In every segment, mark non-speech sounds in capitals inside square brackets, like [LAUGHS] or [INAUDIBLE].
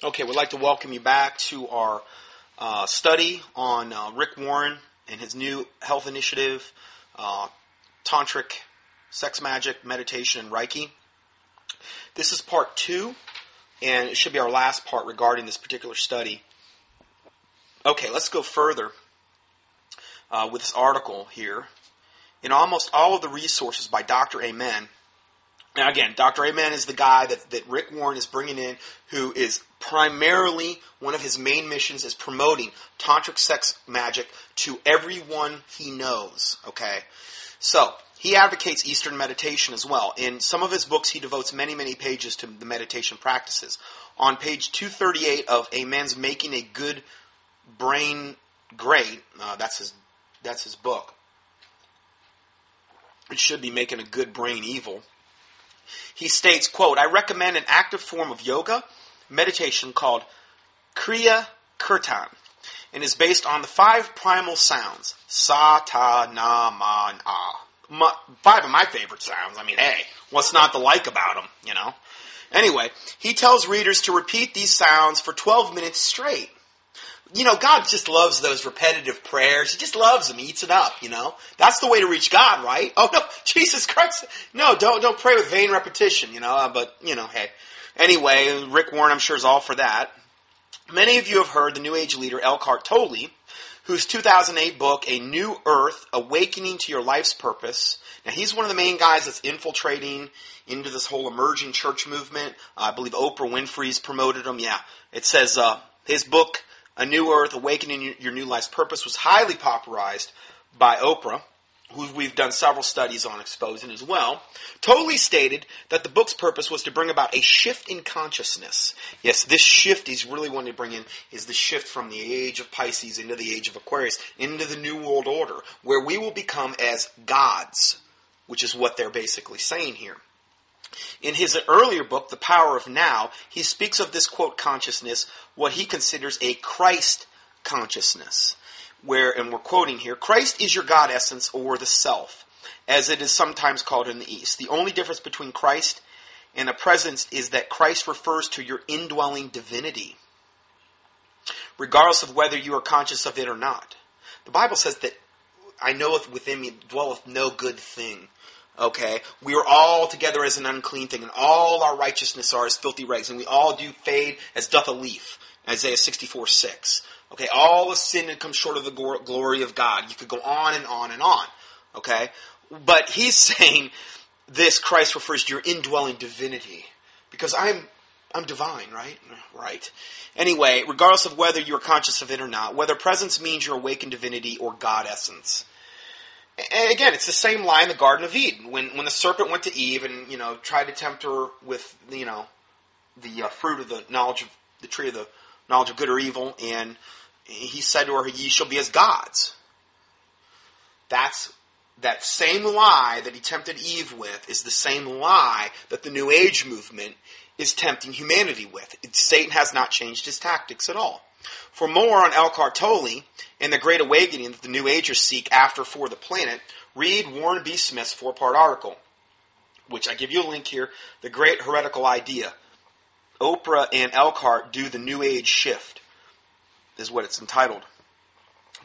Okay, we'd like to welcome you back to our uh, study on uh, Rick Warren and his new health initiative, uh, Tantric Sex Magic, Meditation, and Reiki. This is part two, and it should be our last part regarding this particular study. Okay, let's go further uh, with this article here. In almost all of the resources by Dr. Amen, now, again, Dr. Amen is the guy that, that Rick Warren is bringing in who is primarily one of his main missions is promoting tantric sex magic to everyone he knows. Okay? So, he advocates Eastern meditation as well. In some of his books, he devotes many, many pages to the meditation practices. On page 238 of Amen's Making a Good Brain Great, uh, that's his that's his book. It should be making a good brain evil. He states, quote, I recommend an active form of yoga meditation called Kriya Kirtan and is based on the five primal sounds sa, ta, na, ma, ah. My, five of my favorite sounds. I mean, hey, what's not to like about them, you know? Anyway, he tells readers to repeat these sounds for 12 minutes straight you know, God just loves those repetitive prayers. He just loves them. He eats it up, you know. That's the way to reach God, right? Oh no, [LAUGHS] Jesus Christ. No, don't, don't pray with vain repetition, you know, uh, but, you know, hey. Anyway, Rick Warren, I'm sure, is all for that. Many of you have heard the New Age leader Eckhart Tolle, whose 2008 book, A New Earth, Awakening to Your Life's Purpose. Now, he's one of the main guys that's infiltrating into this whole emerging church movement. Uh, I believe Oprah Winfrey's promoted him. Yeah. It says, uh, his book, a New Earth, Awakening Your New Life's Purpose was highly popularized by Oprah, who we've done several studies on exposing as well, Tolle stated that the book's purpose was to bring about a shift in consciousness. Yes, this shift he's really wanting to bring in is the shift from the age of Pisces into the age of Aquarius, into the New World Order, where we will become as gods, which is what they're basically saying here. In his earlier book, The Power of Now, he speaks of this quote consciousness, what he considers a Christ consciousness. Where, and we're quoting here, Christ is your God essence or the self, as it is sometimes called in the East. The only difference between Christ and a presence is that Christ refers to your indwelling divinity, regardless of whether you are conscious of it or not. The Bible says that I knoweth within me dwelleth no good thing. Okay? We are all together as an unclean thing, and all our righteousness are as filthy rags, and we all do fade as doth a leaf. Isaiah 64 6. Okay? All the sin and come short of the glory of God. You could go on and on and on. Okay? But he's [LAUGHS] saying this Christ refers to your indwelling divinity. Because I'm I'm divine, right? Right. Anyway, regardless of whether you're conscious of it or not, whether presence means your awakened divinity or God essence, and again, it's the same lie in the Garden of Eden when when the serpent went to Eve and you know tried to tempt her with you know the uh, fruit of the knowledge of the tree of the knowledge of good or evil, and he said to her, "Ye shall be as gods." That's that same lie that he tempted Eve with is the same lie that the New Age movement is tempting humanity with. It, Satan has not changed his tactics at all. For more on Eckhart Tolle and the Great Awakening that the New Agers seek after for the planet, read Warren B. Smith's four part article, which I give you a link here The Great Heretical Idea. Oprah and Eckhart do the New Age shift, is what it's entitled.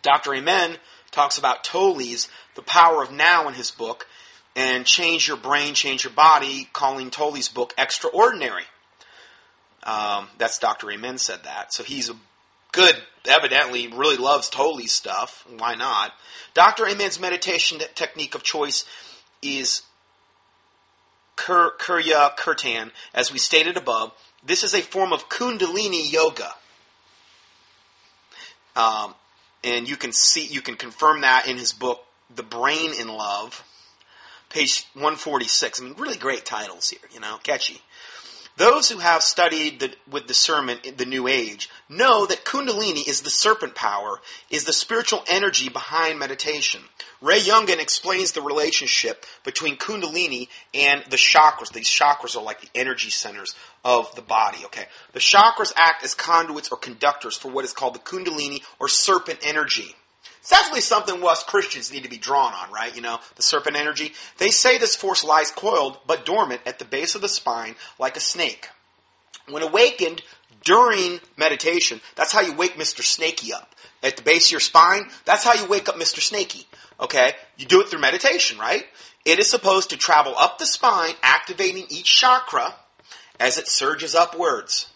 Dr. Amen talks about Tolle's The Power of Now in his book, and Change Your Brain, Change Your Body, calling Tolle's book Extraordinary. Um, that's Dr. Amen said that. So he's a good, evidently really loves Tolle's stuff. Why not? Dr. Amen's meditation technique of choice is Kur- Kriya Kirtan, as we stated above. This is a form of Kundalini yoga. Um, and you can see, you can confirm that in his book, The Brain in Love, page 146. I mean, really great titles here, you know, catchy. Those who have studied the, with discernment the New Age know that Kundalini is the serpent power, is the spiritual energy behind meditation. Ray Yungen explains the relationship between Kundalini and the chakras. These chakras are like the energy centers of the body, okay? The chakras act as conduits or conductors for what is called the Kundalini or serpent energy. It's definitely something us Christians need to be drawn on, right? You know, the serpent energy. They say this force lies coiled but dormant at the base of the spine like a snake. When awakened, during meditation, that's how you wake Mr. Snaky up. At the base of your spine, that's how you wake up Mr. Snaky. Okay? You do it through meditation, right? It is supposed to travel up the spine, activating each chakra as it surges upwards.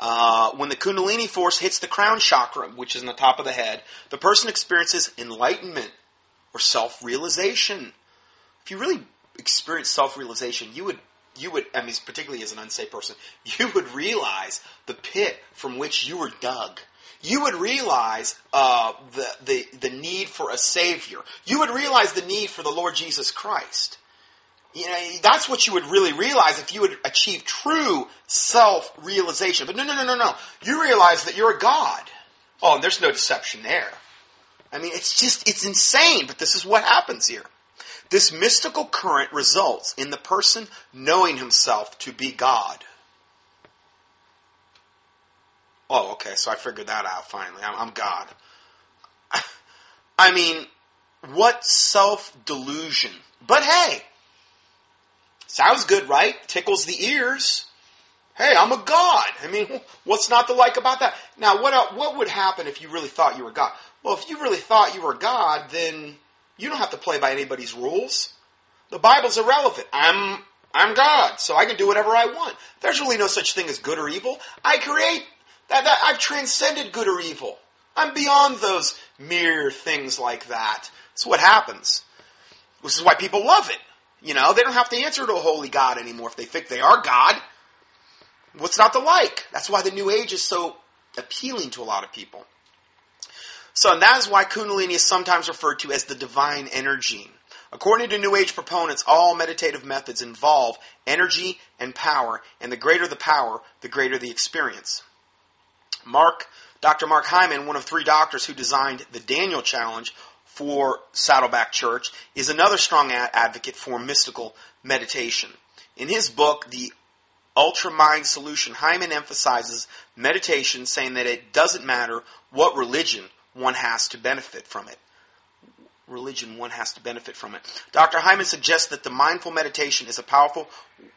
Uh, when the Kundalini force hits the crown chakra, which is in the top of the head, the person experiences enlightenment or self realization. If you really experience self realization, you would you would, I mean, particularly as an unsafe person, [LAUGHS] you would realize the pit from which you were dug. You would realize uh, the, the, the need for a Savior. You would realize the need for the Lord Jesus Christ. You know, that's what you would really realize if you would achieve true self-realization. But no, no, no, no, no. You realize that you're a God. Oh, and there's no deception there. I mean, it's just, it's insane, but this is what happens here. This mystical current results in the person knowing himself to be God. Oh, okay, so I figured that out finally. I'm, I'm God. [LAUGHS] I mean, what self delusion. But hey, sounds good, right? Tickles the ears. Hey, I'm a God. I mean, [LAUGHS] what's not to like about that? Now, what, what would happen if you really thought you were God? Well, if you really thought you were God, then you don't have to play by anybody's rules. The Bible's irrelevant. I'm I'm God, so I can do whatever I want. There's really no such thing as good or evil. I create that, that I've transcended good or evil. I'm beyond those mere things like that. That's what happens. This is why people love it. You know, they don't have to answer to a holy God anymore if they think they are God. What's not to like? That's why the New Age is so appealing to a lot of people. So, and that is why Kundalini is sometimes referred to as the divine energy. According to New Age proponents, all meditative methods involve energy and power, and the greater the power, the greater the experience. Mark, Dr. Mark Hyman, one of three doctors who designed the Daniel Challenge for Saddleback Church, is another strong advocate for mystical meditation. In his book, The Ultra Mind Solution, Hyman emphasizes meditation, saying that it doesn't matter what religion one has to benefit from it. Religion, one has to benefit from it. Dr. Hyman suggests that the mindful meditation is a powerful,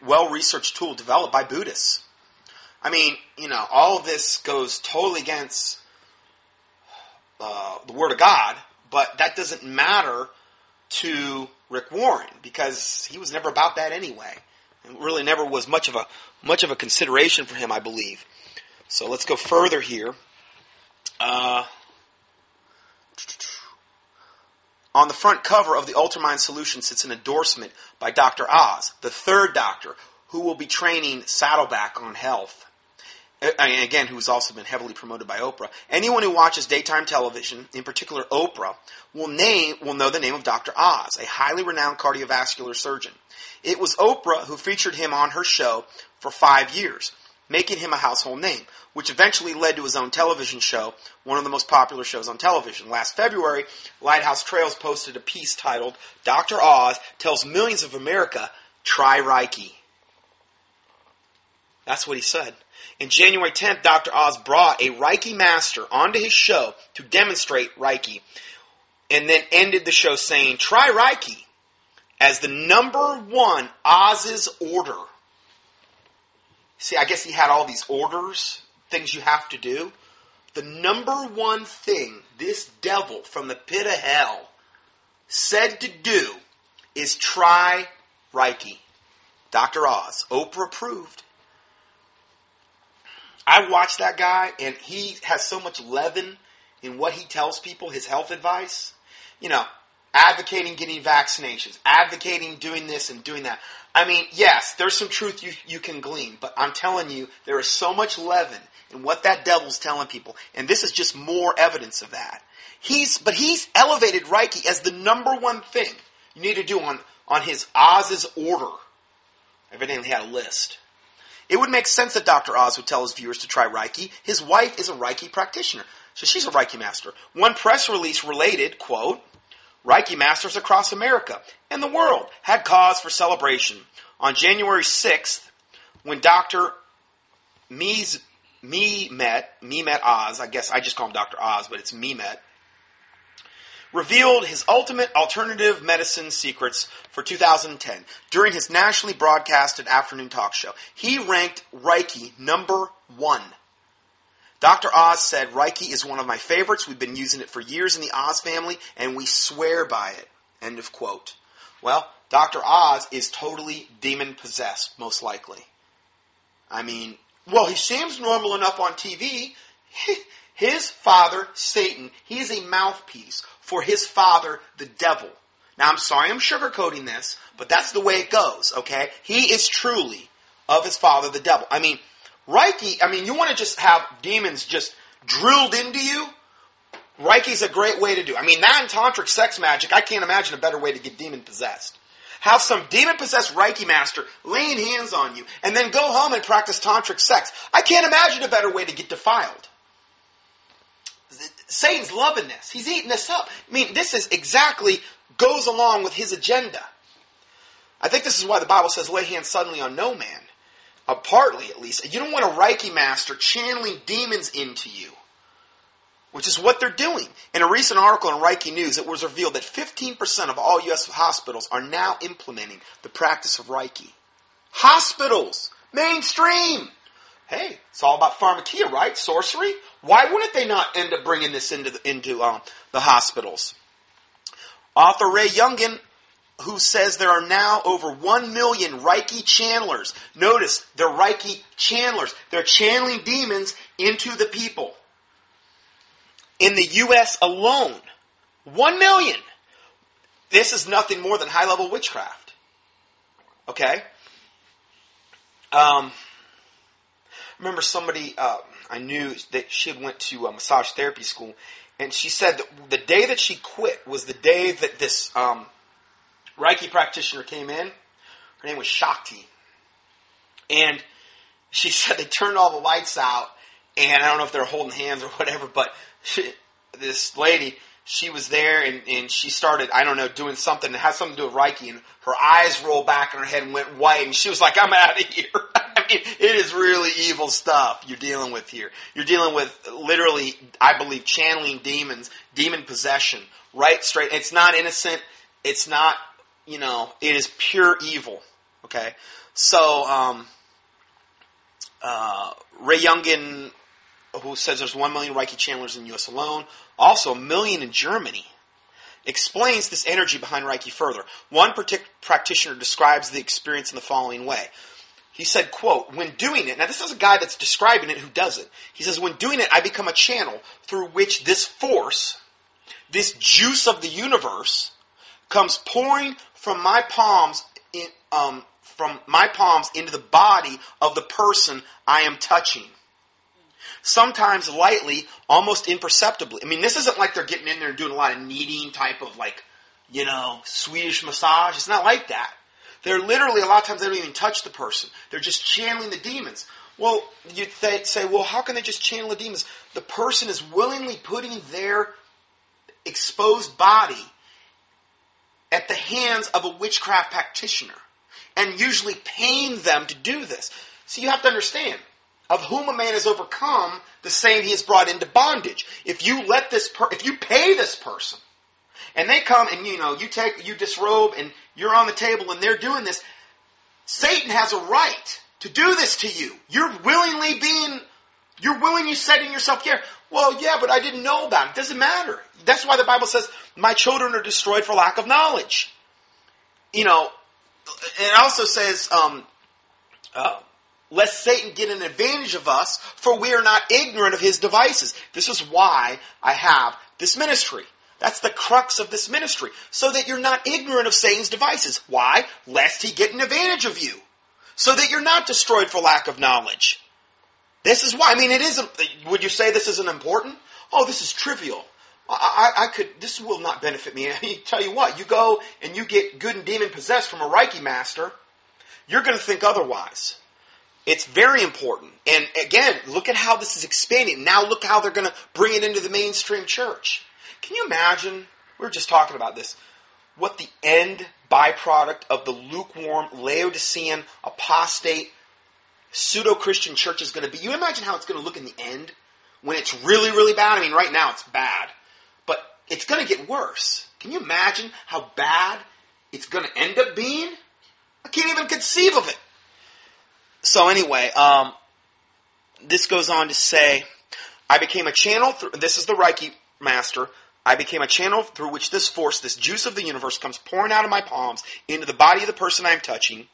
well researched tool developed by Buddhists. I mean, you know, all of this goes totally against uh, the Word of God, but that doesn't matter to Rick Warren because he was never about that anyway. It really never was much of a much of a consideration for him, I believe. So let's go further here. Uh, on the front cover of the Ultramind Solution sits an endorsement by Dr. Oz, the third doctor, who will be training Saddleback on health. And again, who's also been heavily promoted by Oprah. Anyone who watches daytime television, in particular Oprah, will name will know the name of Dr. Oz, a highly renowned cardiovascular surgeon. It was Oprah who featured him on her show for five years, making him a household name which eventually led to his own television show, one of the most popular shows on television. Last February, Lighthouse Trails posted a piece titled Dr. Oz Tells Millions of America Try Reiki. That's what he said. In January 10th, Dr. Oz brought a Reiki master onto his show to demonstrate Reiki and then ended the show saying, Try Reiki as the number one Oz's order. See, I guess he had all these orders things you have to do. The number one thing this devil from the pit of hell said to do is try Reiki. Dr. Oz, Oprah approved. I watched that guy, and he has so much leaven in what he tells people, his health advice. You know, advocating getting vaccinations, advocating doing this and doing that. I mean, yes, there's some truth you, you can glean, but I'm telling you, there is so much leaven in what that devil's telling people, and this is just more evidence of that. He's, but he's elevated Reiki as the number one thing you need to do on, on his Oz's order. Evidently had a list. It would make sense that Dr. Oz would tell his viewers to try Reiki. His wife is a Reiki practitioner, so she's a Reiki master. One press release related, quote, Reiki masters across America and the world had cause for celebration. On January 6th, when Dr. Mies, Mehmet, me met Oz, I guess I just call him Dr. Oz, but it's Mehmet, revealed his ultimate alternative medicine secrets for 2010 during his nationally broadcasted afternoon talk show. He ranked Reiki number one Dr. Oz said, Reiki is one of my favorites. We've been using it for years in the Oz family, and we swear by it. End of quote. Well, Dr. Oz is totally demon possessed, most likely. I mean, well, he seems normal enough on TV. [LAUGHS] His father, Satan, he is a mouthpiece for his father, the devil. Now, I'm sorry I'm sugarcoating this, but that's the way it goes, okay? He is truly of his father, the devil. I mean, Reiki, I mean, you want to just have demons just drilled into you? Reiki's a great way to do. I mean, that and tantric sex magic, I can't imagine a better way to get demon possessed. Have some demon possessed Reiki master laying hands on you, and then go home and practice tantric sex. I can't imagine a better way to get defiled. Satan's loving this. He's eating this up. I mean, this is exactly goes along with his agenda. I think this is why the Bible says, lay hands suddenly on no man. Uh, partly, at least. You don't want a Reiki master channeling demons into you, which is what they're doing. In a recent article in Reiki News, it was revealed that 15% of all U.S. hospitals are now implementing the practice of Reiki. Hospitals! Mainstream! Hey, it's all about pharmakeia, right? Sorcery? Why wouldn't they not end up bringing this into the, into um, the hospitals? Author Ray Yungen who says there are now over 1 million Reiki channelers. Notice, they're Reiki channelers. They're channeling demons into the people. In the U.S. alone, 1 million. This is nothing more than high level witchcraft. Okay? Um, remember somebody uh, I knew that she had went to a massage therapy school, and she said that the day that she quit was the day that this um, Reiki practitioner came in. Her name was Shakti. And she [LAUGHS] said they turned all the lights out, and I don't know if they're holding hands or whatever, but she, [LAUGHS] this lady, she was there and, and she started, I don't know, doing something that had something to do with Reiki, and her eyes rolled back in her head and went white, and she was like, I'm out of [LAUGHS] here. It is really evil stuff you're dealing with here. You're dealing with literally, I believe, channeling demons, demon possession, right straight. It's not innocent. It's not you know, it is pure evil. Okay? So, um, uh, Ray Yungen, who says there's 1 million Reiki channelers in the US alone, also a million in Germany, explains this energy behind Reiki further. One partic- practitioner describes the experience in the following way. He said, quote, when doing it, now this is a guy that's describing it who does it. He says, when doing it, I become a channel through which this force, this juice of the universe, comes pouring from my palms in, um, from my palms into the body of the person I am touching. Sometimes lightly, almost imperceptibly. I mean, this isn't like they're getting in there and doing a lot of kneading type of like, you know, Swedish massage. It's not like that. They're literally, a lot of times they don't even touch the person. They're just channeling the demons. Well, you'd say, well, how can they just channel the demons? The person is willingly putting their exposed body at the hands of a witchcraft practitioner and usually paying them to do this. So you have to understand, of whom a man is overcome, the same he is brought into bondage. If you let this per- if you pay this person, and they come and you know, you take you disrobe and you're on the table and they're doing this, Satan has a right to do this to you. You're willingly being you're willingly setting yourself here. Well, yeah, but I didn't know about it. Doesn't matter. That's why the Bible says, my children are destroyed for lack of knowledge. You know, it also says, um, uh, lest Satan get an advantage of us, for we are not ignorant of his devices. This is why I have this ministry. That's the crux of this ministry. So that you're not ignorant of Satan's devices. Why? Lest he get an advantage of you. So that you're not destroyed for lack of knowledge. This is why. I mean, it isn't. Would you say this isn't important? Oh, this is trivial. I, I, I could. This will not benefit me. [LAUGHS] I tell you what. You go and you get good and demon possessed from a Reiki master. You're going to think otherwise. It's very important. And again, look at how this is expanding. Now look how they're going to bring it into the mainstream church. Can you imagine? We were just talking about this. What the end byproduct of the lukewarm, Laodicean, apostate, pseudo Christian church is going to be. You imagine how it's going to look in the end when it's really, really bad? I mean, right now it's bad, but it's going to get worse. Can you imagine how bad it's going to end up being? I can't even conceive of it. So, anyway, um, this goes on to say I became a channel. Through, this is the Reiki master. I became a channel through which this force, this juice of the universe, comes pouring out of my palms into the body of the person I am touching.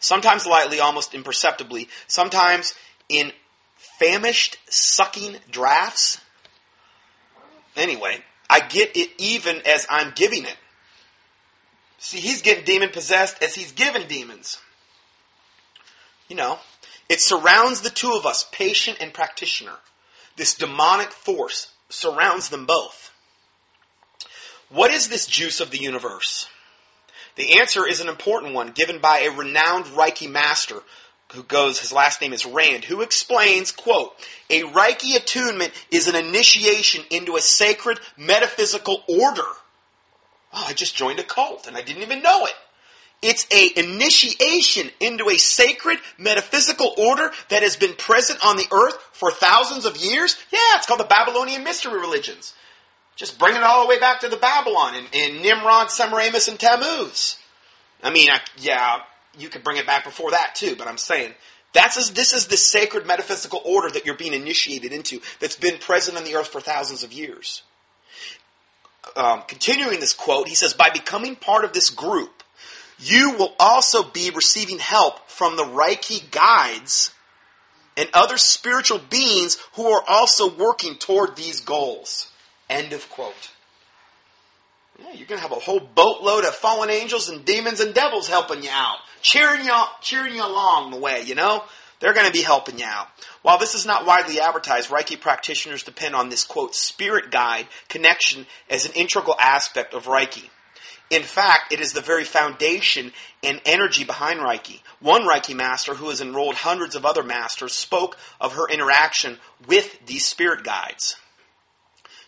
Sometimes lightly, almost imperceptibly. Sometimes in famished, sucking drafts. Anyway, I get it even as I'm giving it. See, he's getting demon possessed as he's given demons. You know, it surrounds the two of us, patient and practitioner. This demonic force surrounds them both. What is this juice of the universe? The answer is an important one given by a renowned Reiki master who goes, his last name is Rand, who explains, quote, a Reiki attunement is an initiation into a sacred metaphysical order. Oh, I just joined a cult and I didn't even know it. It's a initiation into a sacred metaphysical order that has been present on the earth for thousands of years. Yeah, it's called the Babylonian mystery religions. Just bring it all the way back to the Babylon and, and Nimrod, Semiramis, and Tammuz. I mean, I, yeah, you could bring it back before that too, but I'm saying that's this is the sacred metaphysical order that you're being initiated into that's been present on the earth for thousands of years. Um, continuing this quote, he says, by becoming part of this group, you will also be receiving help from the Reiki guides and other spiritual beings who are also working toward these goals. End of quote. Yeah, you're going to have a whole boatload of fallen angels and demons and devils helping you out, cheering you, cheering you along the way, you know? They're going to be helping you out. While this is not widely advertised, Reiki practitioners depend on this quote, spirit guide connection as an integral aspect of Reiki. In fact, it is the very foundation and energy behind Reiki. One Reiki master who has enrolled hundreds of other masters spoke of her interaction with these spirit guides.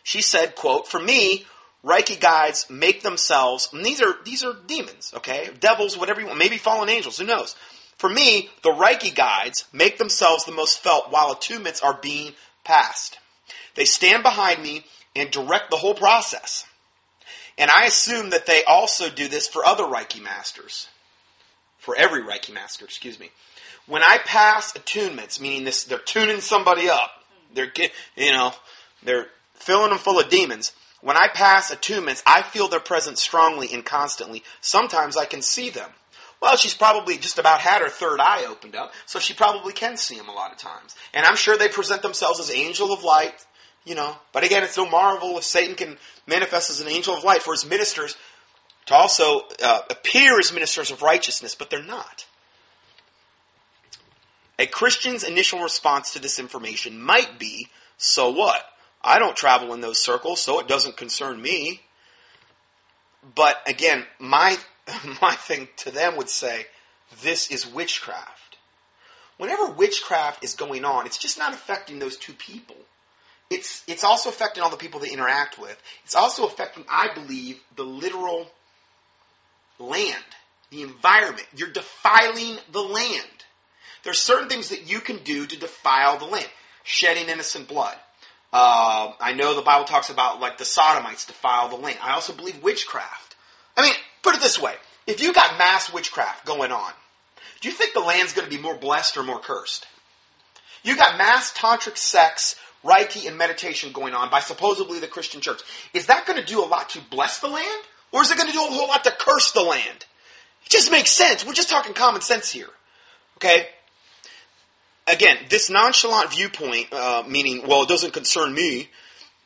She said, quote, For me, Reiki guides make themselves, and these are, these are demons, okay? Devils, whatever you want, maybe fallen angels, who knows? For me, the Reiki guides make themselves the most felt while attunements are being passed. They stand behind me and direct the whole process. And I assume that they also do this for other Reiki masters. For every Reiki master, excuse me. When I pass attunements, meaning this, they're tuning somebody up. They're, you know, they're filling them full of demons. When I pass attunements, I feel their presence strongly and constantly. Sometimes I can see them. Well, she's probably just about had her third eye opened up, so she probably can see them a lot of times. And I'm sure they present themselves as angel of light, you know. But again, it's no marvel if Satan can manifest as an angel of light for his ministers to also uh, appear as ministers of righteousness, but they're not. A Christian's initial response to this information might be, so what? I don't travel in those circles, so it doesn't concern me. But again, my [LAUGHS] my thing to them would say, this is witchcraft. Whenever witchcraft is going on, it's just not affecting those two people. It's, it's also affecting all the people they interact with. It's also affecting, I believe, the literal land, the environment. You're defiling the land. There's certain things that you can do to defile the land. Shedding innocent blood. Uh, I know the Bible talks about like the sodomites defile the land. I also believe witchcraft. I mean, put it this way: if you got mass witchcraft going on, do you think the land's going to be more blessed or more cursed? You got mass tantric sex Reiki, and meditation going on by supposedly the Christian church. Is that going to do a lot to bless the land? Or is it going to do a whole lot to curse the land? It just makes sense. We're just talking common sense here. Okay? Again, this nonchalant viewpoint, uh, meaning, well, it doesn't concern me.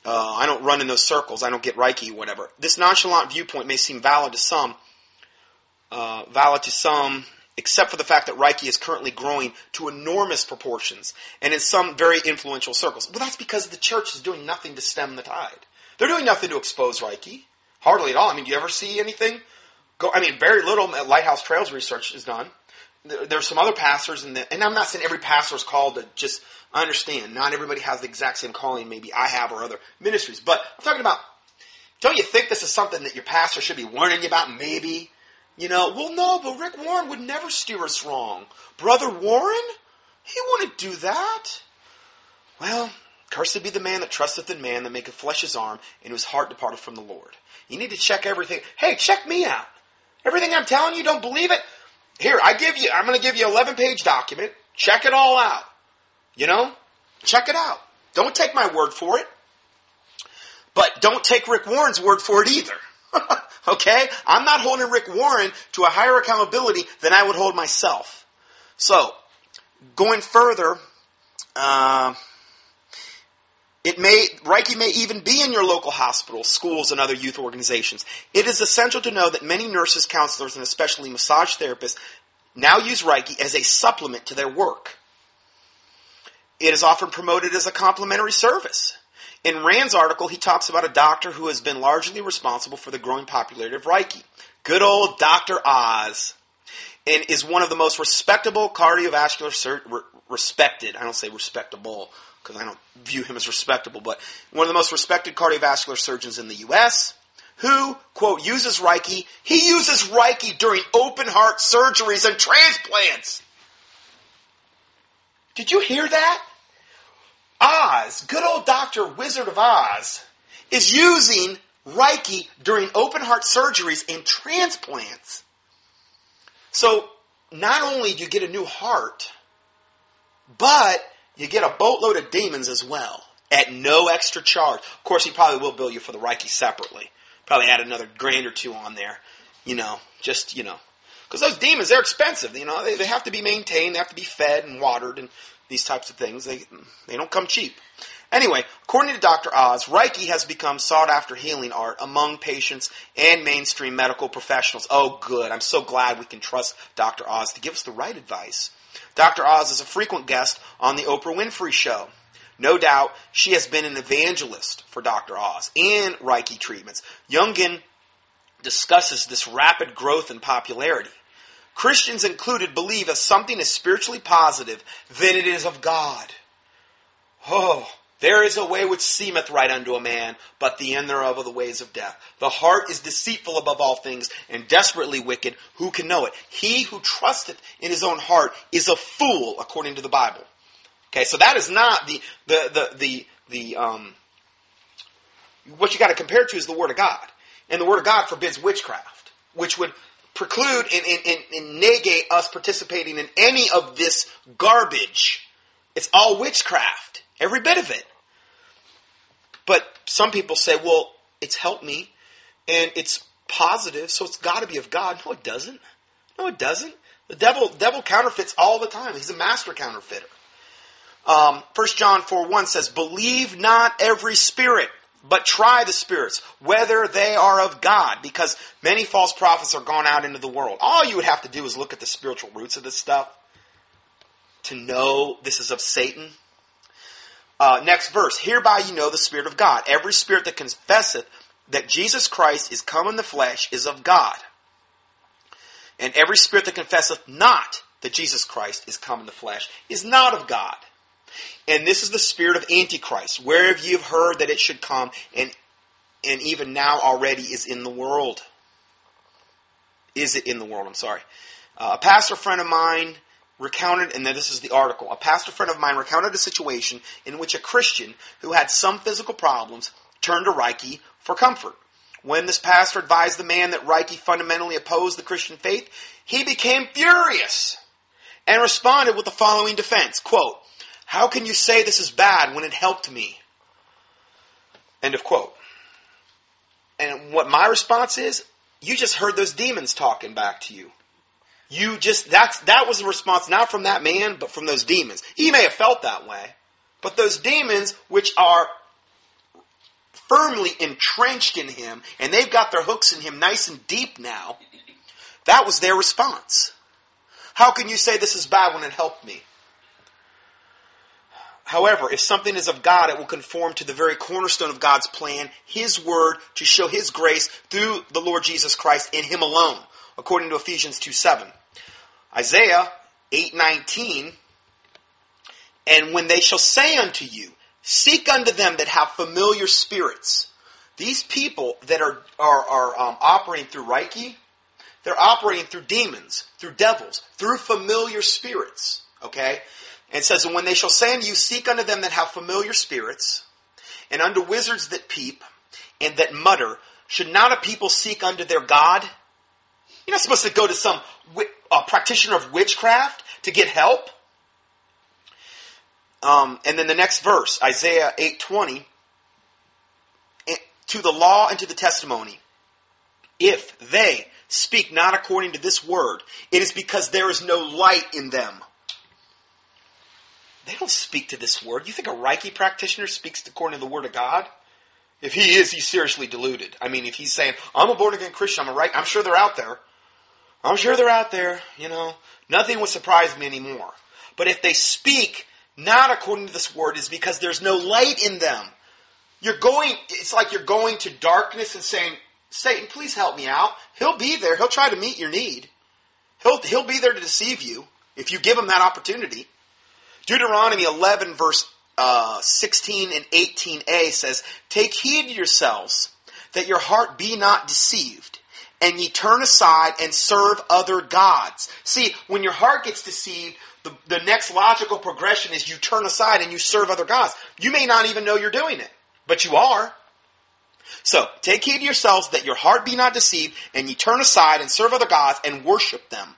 Uh, I don't run in those circles. I don't get Reiki, whatever. This nonchalant viewpoint may seem valid to some, uh, valid to some, except for the fact that Reiki is currently growing to enormous proportions and in some very influential circles. Well, that's because the church is doing nothing to stem the tide. They're doing nothing to expose Reiki. Hardly at all. I mean, do you ever see anything? Go, I mean, very little Lighthouse Trails research is done. There's some other pastors, in the, and I'm not saying every pastor is called to just understand. Not everybody has the exact same calling maybe I have or other ministries, but I'm talking about. Don't you think this is something that your pastor should be warning you about? Maybe you know, well, no, but Rick Warren would never steer us wrong. Brother Warren? He wouldn't do that. Well, cursed be the man that trusteth in man that maketh flesh his arm, and whose heart departeth from the Lord. You need to check everything. Hey, check me out. Everything I'm telling you, don't believe it? Here, I give you, I'm going to give you 11 page document. Check it all out. You know? Check it out. Don't take my word for it. But don't take Rick Warren's word for it either. Okay? I'm not holding Rick Warren to a higher accountability than I would hold myself. So, going further, uh, it may, Reiki may even be in your local hospitals, schools, and other youth organizations. It is essential to know that many nurses, counselors, and especially massage therapists now use Reiki as a supplement to their work. It is often promoted as a complementary service. In Rand's article, he talks about a doctor who has been largely responsible for the growing popularity of Reiki. Good old Dr. Oz. And is one of the most respectable cardiovascular sur- re- respected, I don't say respectable because I don't view him as respectable, but one of the most respected cardiovascular surgeons in the U.S., who, quote, uses Reiki. He uses Reiki during open heart surgeries and transplants. Did you hear that? Oz, good old Dr. Wizard of Oz, is using Reiki during open heart surgeries and transplants. So, not only do you get a new heart, but you get a boatload of demons as well at no extra charge. Of course, he probably will bill you for the Reiki separately. Probably add another grand or two on there. You know, just, you know. Because those demons, they're expensive. You know, they, they have to be maintained, they have to be fed and watered and these types of things. They, they don't come cheap. Anyway, according to Dr. Oz, Reiki has become sought after healing art among patients and mainstream medical professionals. Oh, good. I'm so glad we can trust Dr. Oz to give us the right advice. Dr. Oz is a frequent guest on the Oprah Winfrey Show. No doubt, she has been an evangelist for Dr. Oz and Reiki treatments. Yungen discusses this rapid growth in popularity. Christians included believe if something is spiritually positive, then it is of God. Oh, there is a way which seemeth right unto a man, but the end thereof are the ways of death. The heart is deceitful above all things and desperately wicked. Who can know it? He who trusteth in his own heart is a fool, according to the Bible. Okay, so that is not the the the the, the um what you got to compare to is the Word of God, and the Word of God forbids witchcraft, which would preclude and, and, and, negate us participating in any of this garbage. It's all witchcraft, every bit of it. But some people say, well, it's helped me and it's positive, so it's got to be of God. No, it doesn't. No, it doesn't. The devil, devil counterfeits all the time. He's a master counterfeiter. Um, 1 John 4 1 says, Believe not every spirit, but try the spirits, whether they are of God, because many false prophets are gone out into the world. All you would have to do is look at the spiritual roots of this stuff to know this is of Satan. Uh, next verse. Hereby you know the Spirit of God. Every spirit that confesseth that Jesus Christ is come in the flesh is of God. And every spirit that confesseth not that Jesus Christ is come in the flesh is not of God. And this is the spirit of Antichrist, Where have you heard that it should come, and and even now already is in the world. Is it in the world? I'm sorry. Uh, a pastor friend of mine recounted, and this is the article. A pastor friend of mine recounted a situation in which a Christian who had some physical problems turned to Reiki for comfort. When this pastor advised the man that Reiki fundamentally opposed the Christian faith, he became furious and responded with the following defense, quote, how can you say this is bad when it helped me? End of quote. And what my response is, you just heard those demons talking back to you. You just that's that was the response not from that man, but from those demons. He may have felt that way, but those demons, which are firmly entrenched in him, and they've got their hooks in him nice and deep now, that was their response. How can you say this is bad when it helped me? However, if something is of God, it will conform to the very cornerstone of God's plan, His Word, to show His grace through the Lord Jesus Christ in Him alone, according to Ephesians 2 7. Isaiah 8:19 And when they shall say unto you seek unto them that have familiar spirits these people that are are, are um, operating through Reiki they're operating through demons through devils through familiar spirits okay and it says and when they shall say unto you seek unto them that have familiar spirits and unto wizards that peep and that mutter should not a people seek unto their God you're not supposed to go to some a practitioner of witchcraft to get help. Um, and then the next verse, Isaiah 8:20, to the law and to the testimony. If they speak not according to this word, it is because there is no light in them. They don't speak to this word. You think a Reiki practitioner speaks according to the word of God? If he is, he's seriously deluded. I mean, if he's saying, I'm a born again Christian, I'm a right, I'm sure they're out there. I'm sure they're out there, you know. Nothing would surprise me anymore. But if they speak not according to this word, is because there's no light in them. You're going, it's like you're going to darkness and saying, Satan, please help me out. He'll be there. He'll try to meet your need. He'll, he'll be there to deceive you if you give him that opportunity. Deuteronomy 11 verse uh, 16 and 18a says, Take heed to yourselves that your heart be not deceived and ye turn aside and serve other gods. See, when your heart gets deceived, the, the next logical progression is you turn aside and you serve other gods. You may not even know you're doing it, but you are. So, take heed to yourselves that your heart be not deceived, and ye turn aside and serve other gods and worship them.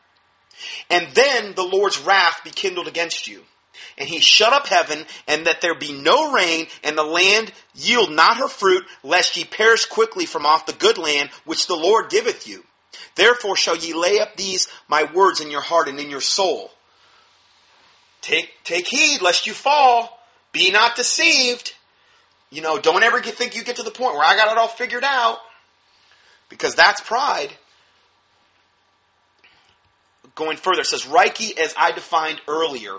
And then the Lord's wrath be kindled against you. And he shut up heaven, and that there be no rain, and the land yield not her fruit, lest ye perish quickly from off the good land which the Lord giveth you. Therefore shall ye lay up these my words in your heart and in your soul. Take, take heed lest you fall. Be not deceived. You know, don't ever get, think you get to the point where I got it all figured out. Because that's pride. Going further, it says, Reiki, as I defined earlier,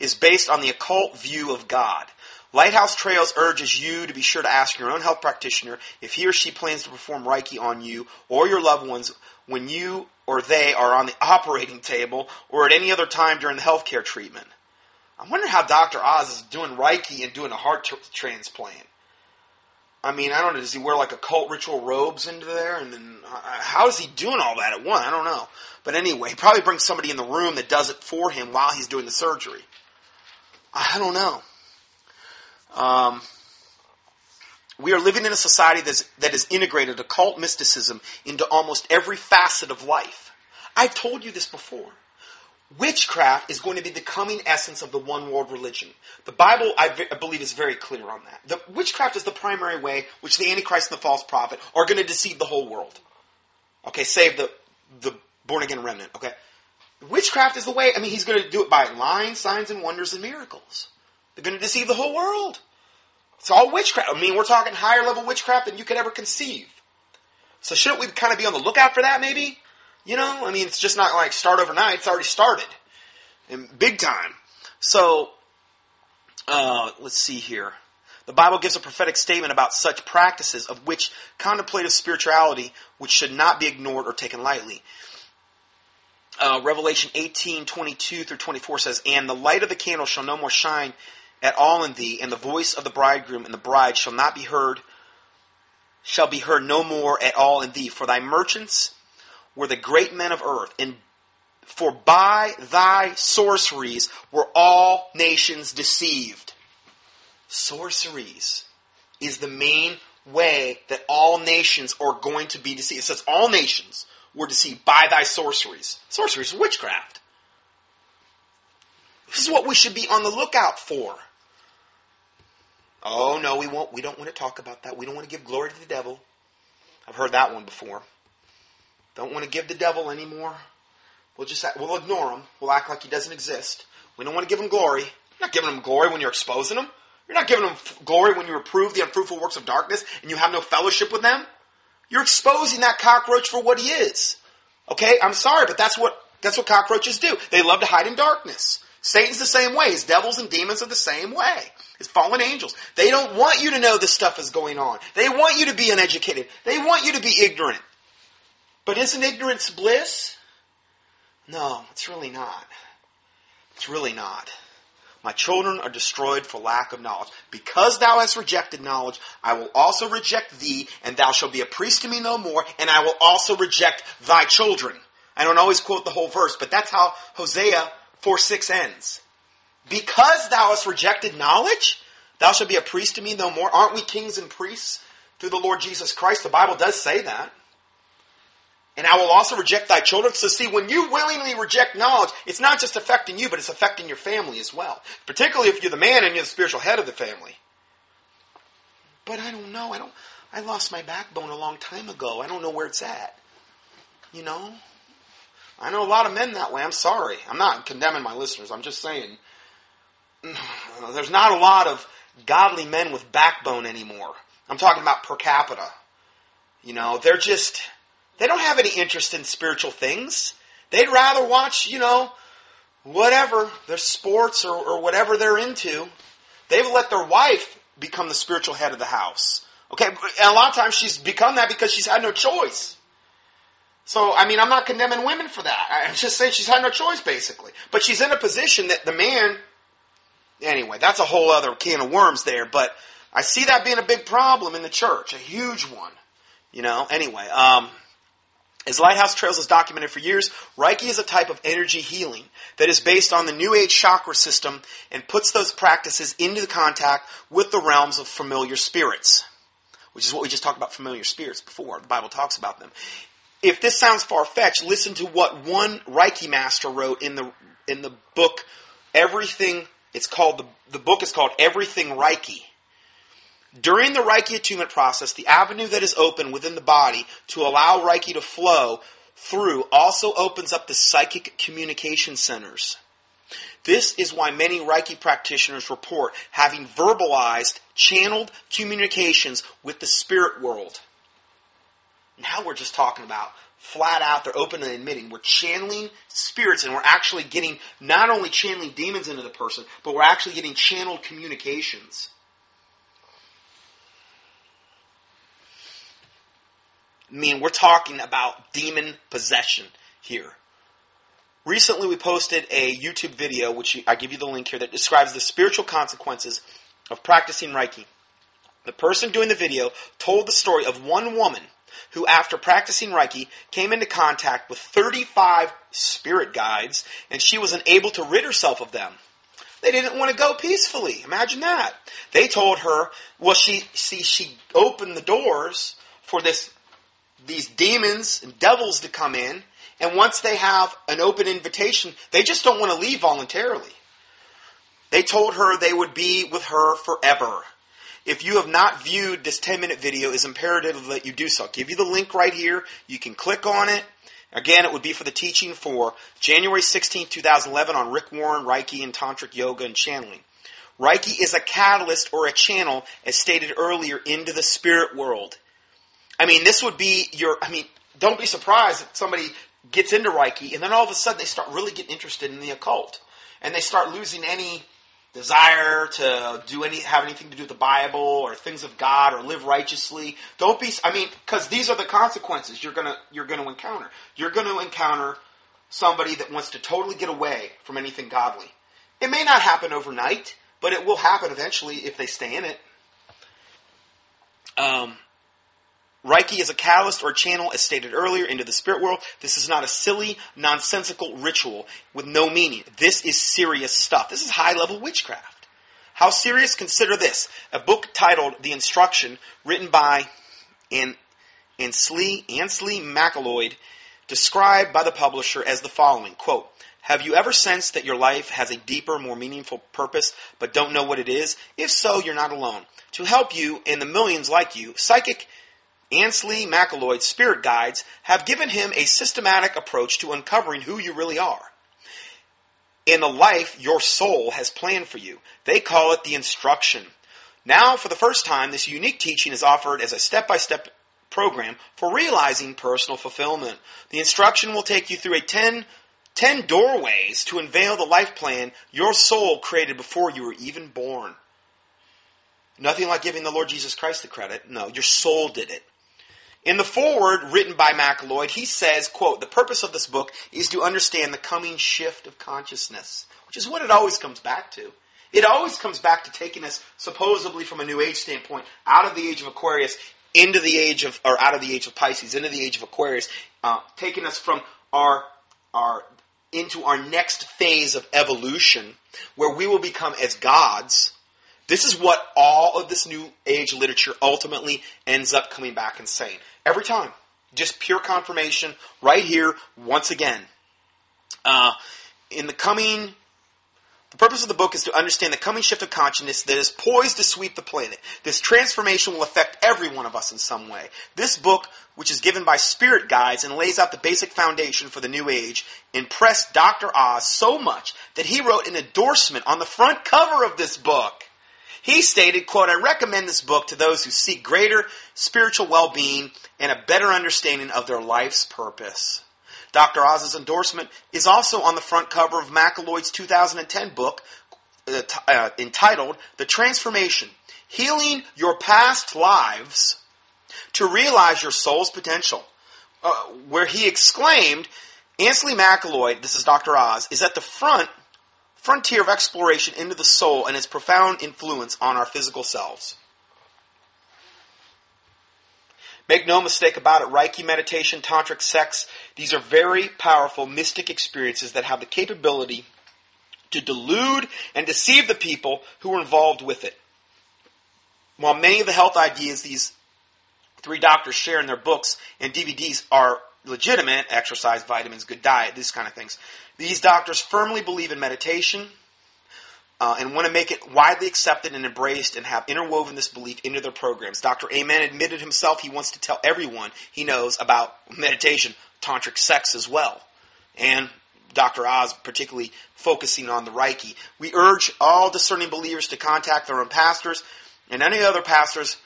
is based on the occult view of God. Lighthouse Trails urges you to be sure to ask your own health practitioner if he or she plans to perform Reiki on you or your loved ones when you or they are on the operating table or at any other time during the healthcare treatment. I wonder how Dr. Oz is doing Reiki and doing a heart t- transplant. I mean, I don't know. Does he wear like occult ritual robes into there? And then uh, how is he doing all that at one? I don't know. But anyway, he probably brings somebody in the room that does it for him while he's doing the surgery. I don't know. Um, we are living in a society that's, that has integrated occult mysticism into almost every facet of life. I've told you this before. Witchcraft is going to be the coming essence of the one world religion. The Bible, I, I believe, is very clear on that. The, witchcraft is the primary way which the Antichrist and the false prophet are going to deceive the whole world. Okay, save the, the born again remnant. Okay, witchcraft is the way. I mean, he's going to do it by lying, signs, and wonders and miracles. They're going to deceive the whole world. It's all witchcraft. I mean, we're talking higher level witchcraft than you could ever conceive. So shouldn't we kind of be on the lookout for that, maybe? You know, I mean, it's just not like start overnight. It's already started, and big time. So, uh, let's see here. The Bible gives a prophetic statement about such practices of which contemplative spirituality, which should not be ignored or taken lightly. Uh, Revelation 18, 22 through 24 says, And the light of the candle shall no more shine at all in thee, and the voice of the bridegroom and the bride shall not be heard, shall be heard no more at all in thee. For thy merchants were the great men of earth, and for by thy sorceries were all nations deceived. Sorceries is the main way that all nations are going to be deceived. It says all nations were deceived by thy sorceries. Sorceries is witchcraft. This is what we should be on the lookout for. Oh no, we won't. We don't want to talk about that. We don't want to give glory to the devil. I've heard that one before. Don't want to give the devil anymore. We'll just we'll ignore him. We'll act like he doesn't exist. We don't want to give him glory. You're not giving him glory when you're exposing him. You're not giving him glory when you reprove the unfruitful works of darkness and you have no fellowship with them. You're exposing that cockroach for what he is. Okay, I'm sorry, but that's what that's what cockroaches do. They love to hide in darkness. Satan's the same way. His devils and demons are the same way. His fallen angels. They don't want you to know this stuff is going on. They want you to be uneducated. They want you to be ignorant. But isn't ignorance bliss? No, it's really not. It's really not. My children are destroyed for lack of knowledge. Because thou hast rejected knowledge, I will also reject thee, and thou shalt be a priest to me no more, and I will also reject thy children. I don't always quote the whole verse, but that's how Hosea 4 6 ends. Because thou hast rejected knowledge, thou shalt be a priest to me no more. Aren't we kings and priests through the Lord Jesus Christ? The Bible does say that. And I will also reject thy children. So see, when you willingly reject knowledge, it's not just affecting you, but it's affecting your family as well. Particularly if you're the man and you're the spiritual head of the family. But I don't know. I don't. I lost my backbone a long time ago. I don't know where it's at. You know. I know a lot of men that way. I'm sorry. I'm not condemning my listeners. I'm just saying. [SIGHS] There's not a lot of godly men with backbone anymore. I'm talking about per capita. You know, they're just they don't have any interest in spiritual things. They'd rather watch, you know, whatever, their sports or, or whatever they're into. They've let their wife become the spiritual head of the house. Okay, and a lot of times she's become that because she's had no choice. So, I mean, I'm not condemning women for that. I'm just saying she's had no choice, basically. But she's in a position that the man, anyway, that's a whole other can of worms there, but I see that being a big problem in the church, a huge one. You know, anyway, um, as Lighthouse Trails has documented for years, Reiki is a type of energy healing that is based on the New Age chakra system and puts those practices into contact with the realms of familiar spirits, which is what we just talked about familiar spirits before. The Bible talks about them. If this sounds far fetched, listen to what one Reiki master wrote in the in the book Everything. It's called the the book is called Everything Reiki. During the Reiki attunement process, the avenue that is open within the body to allow Reiki to flow through also opens up the psychic communication centers. This is why many Reiki practitioners report having verbalized, channeled communications with the spirit world. Now we're just talking about flat out, they're open and admitting we're channeling spirits and we're actually getting not only channeling demons into the person, but we're actually getting channeled communications. I mean, we're talking about demon possession here. Recently, we posted a YouTube video, which I give you the link here, that describes the spiritual consequences of practicing Reiki. The person doing the video told the story of one woman who, after practicing Reiki, came into contact with 35 spirit guides, and she was unable to rid herself of them. They didn't want to go peacefully. Imagine that. They told her, well, she see she opened the doors for this these demons and devils to come in, and once they have an open invitation, they just don't want to leave voluntarily. They told her they would be with her forever. If you have not viewed this 10 minute video, it's imperative that you do so. I'll give you the link right here. You can click on it. Again, it would be for the teaching for January 16, 2011 on Rick Warren, Reiki, and Tantric Yoga and Channeling. Reiki is a catalyst or a channel, as stated earlier, into the spirit world. I mean, this would be your, I mean, don't be surprised if somebody gets into Reiki and then all of a sudden they start really getting interested in the occult. And they start losing any desire to do any, have anything to do with the Bible or things of God or live righteously. Don't be, I mean, because these are the consequences you're gonna, you're gonna encounter. You're gonna encounter somebody that wants to totally get away from anything godly. It may not happen overnight, but it will happen eventually if they stay in it. Um, Reiki is a catalyst or channel, as stated earlier, into the spirit world. This is not a silly, nonsensical ritual with no meaning. This is serious stuff. This is high level witchcraft. How serious? Consider this. A book titled The Instruction, written by An- Ansley, Ansley McElroy, described by the publisher as the following, quote, have you ever sensed that your life has a deeper, more meaningful purpose, but don't know what it is? If so, you're not alone. To help you and the millions like you, psychic Ansley McElroy's spirit guides have given him a systematic approach to uncovering who you really are. In the life your soul has planned for you. They call it the instruction. Now, for the first time, this unique teaching is offered as a step by step program for realizing personal fulfillment. The instruction will take you through a 10, 10 doorways to unveil the life plan your soul created before you were even born. Nothing like giving the Lord Jesus Christ the credit. No, your soul did it. In the foreword written by McElroy, he says, quote, the purpose of this book is to understand the coming shift of consciousness, which is what it always comes back to. It always comes back to taking us supposedly from a new age standpoint out of the age of Aquarius into the age of, or out of the age of Pisces, into the age of Aquarius, uh, taking us from our, our, into our next phase of evolution where we will become as gods this is what all of this new age literature ultimately ends up coming back and saying. Every time. Just pure confirmation right here, once again. Uh, in the coming the purpose of the book is to understand the coming shift of consciousness that is poised to sweep the planet. This transformation will affect every one of us in some way. This book, which is given by spirit guides and lays out the basic foundation for the new age, impressed Dr. Oz so much that he wrote an endorsement on the front cover of this book. He stated, quote, I recommend this book to those who seek greater spiritual well-being and a better understanding of their life's purpose. Dr. Oz's endorsement is also on the front cover of McElroy's 2010 book uh, t- uh, entitled The Transformation Healing Your Past Lives to Realize Your Soul's Potential, uh, where he exclaimed, Ansley McElroy, this is Dr. Oz, is at the front frontier of exploration into the soul and its profound influence on our physical selves. Make no mistake about it, Reiki meditation, tantric sex, these are very powerful mystic experiences that have the capability to delude and deceive the people who are involved with it. While many of the health ideas these three doctors share in their books and DVDs are legitimate, exercise, vitamins, good diet, these kind of things, these doctors firmly believe in meditation, uh, and want to make it widely accepted and embraced and have interwoven this belief into their programs. Dr. Amen admitted himself he wants to tell everyone he knows about meditation, tantric sex as well. And Dr. Oz particularly focusing on the Reiki. We urge all discerning believers to contact their own pastors and any other pastors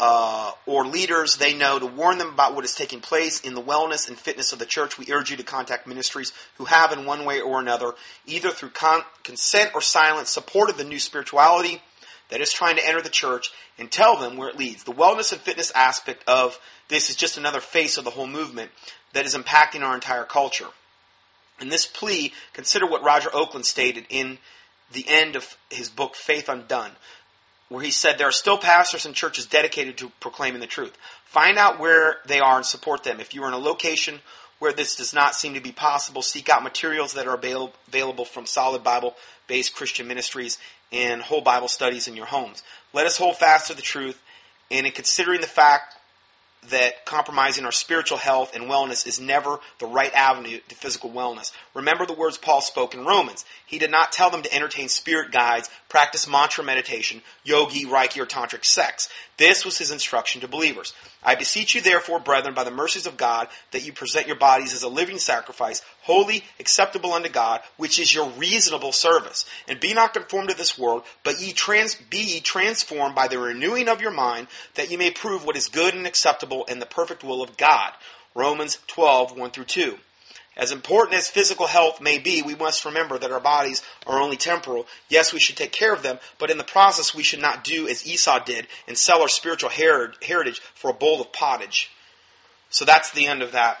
uh, or leaders they know to warn them about what is taking place in the wellness and fitness of the church, we urge you to contact ministries who have, in one way or another, either through con- consent or silence, supported the new spirituality that is trying to enter the church and tell them where it leads. The wellness and fitness aspect of this is just another face of the whole movement that is impacting our entire culture. In this plea, consider what Roger Oakland stated in the end of his book, Faith Undone where he said there are still pastors and churches dedicated to proclaiming the truth. Find out where they are and support them. If you are in a location where this does not seem to be possible, seek out materials that are avail- available from solid Bible based Christian ministries and whole Bible studies in your homes. Let us hold fast to the truth, and in considering the fact that compromising our spiritual health and wellness is never the right avenue to physical wellness. Remember the words Paul spoke in Romans. He did not tell them to entertain spirit guides, practice mantra meditation, yogi, reiki, or tantric sex. This was his instruction to believers. I beseech you, therefore, brethren, by the mercies of God, that you present your bodies as a living sacrifice, holy, acceptable unto God, which is your reasonable service. And be not conformed to this world, but ye trans- be ye transformed by the renewing of your mind, that ye may prove what is good and acceptable and the perfect will of God. Romans 12, 1 through 2. As important as physical health may be, we must remember that our bodies are only temporal. Yes, we should take care of them, but in the process we should not do as Esau did and sell our spiritual heritage for a bowl of pottage. So that's the end of that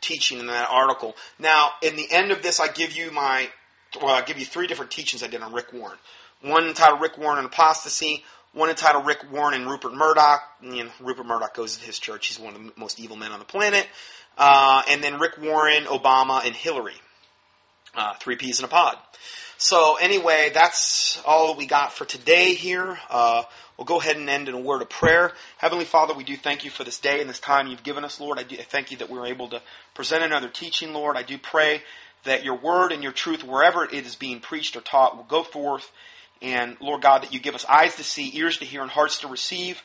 teaching in that article. Now, in the end of this, I give you my, well, I give you three different teachings I did on Rick Warren. One entitled Rick Warren and Apostasy, one entitled Rick Warren and Rupert Murdoch. You know, Rupert Murdoch goes to his church. He's one of the most evil men on the planet. Uh, and then Rick Warren, Obama, and Hillary. Uh, three peas in a pod. So anyway, that's all that we got for today here. Uh, we'll go ahead and end in a word of prayer. Heavenly Father, we do thank you for this day and this time you've given us, Lord. I do thank you that we are able to present another teaching, Lord. I do pray that your word and your truth, wherever it is being preached or taught, will go forth. And Lord God, that you give us eyes to see, ears to hear, and hearts to receive.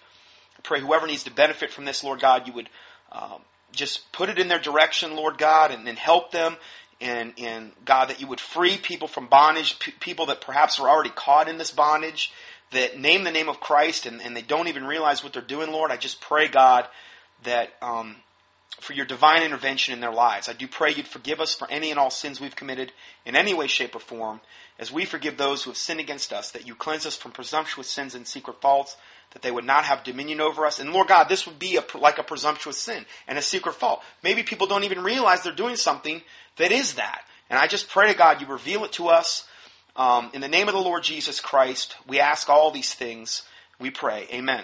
I pray whoever needs to benefit from this, Lord God, you would um, just put it in their direction, Lord God, and, and help them. And, and God, that you would free people from bondage, p- people that perhaps are already caught in this bondage, that name the name of Christ and, and they don't even realize what they're doing, Lord. I just pray, God, that um, for your divine intervention in their lives. I do pray you'd forgive us for any and all sins we've committed in any way, shape, or form, as we forgive those who have sinned against us, that you cleanse us from presumptuous sins and secret faults, that they would not have dominion over us. And Lord God, this would be a, like a presumptuous sin and a secret fault. Maybe people don't even realize they're doing something that is that. And I just pray to God, you reveal it to us. Um, in the name of the Lord Jesus Christ, we ask all these things. We pray. Amen.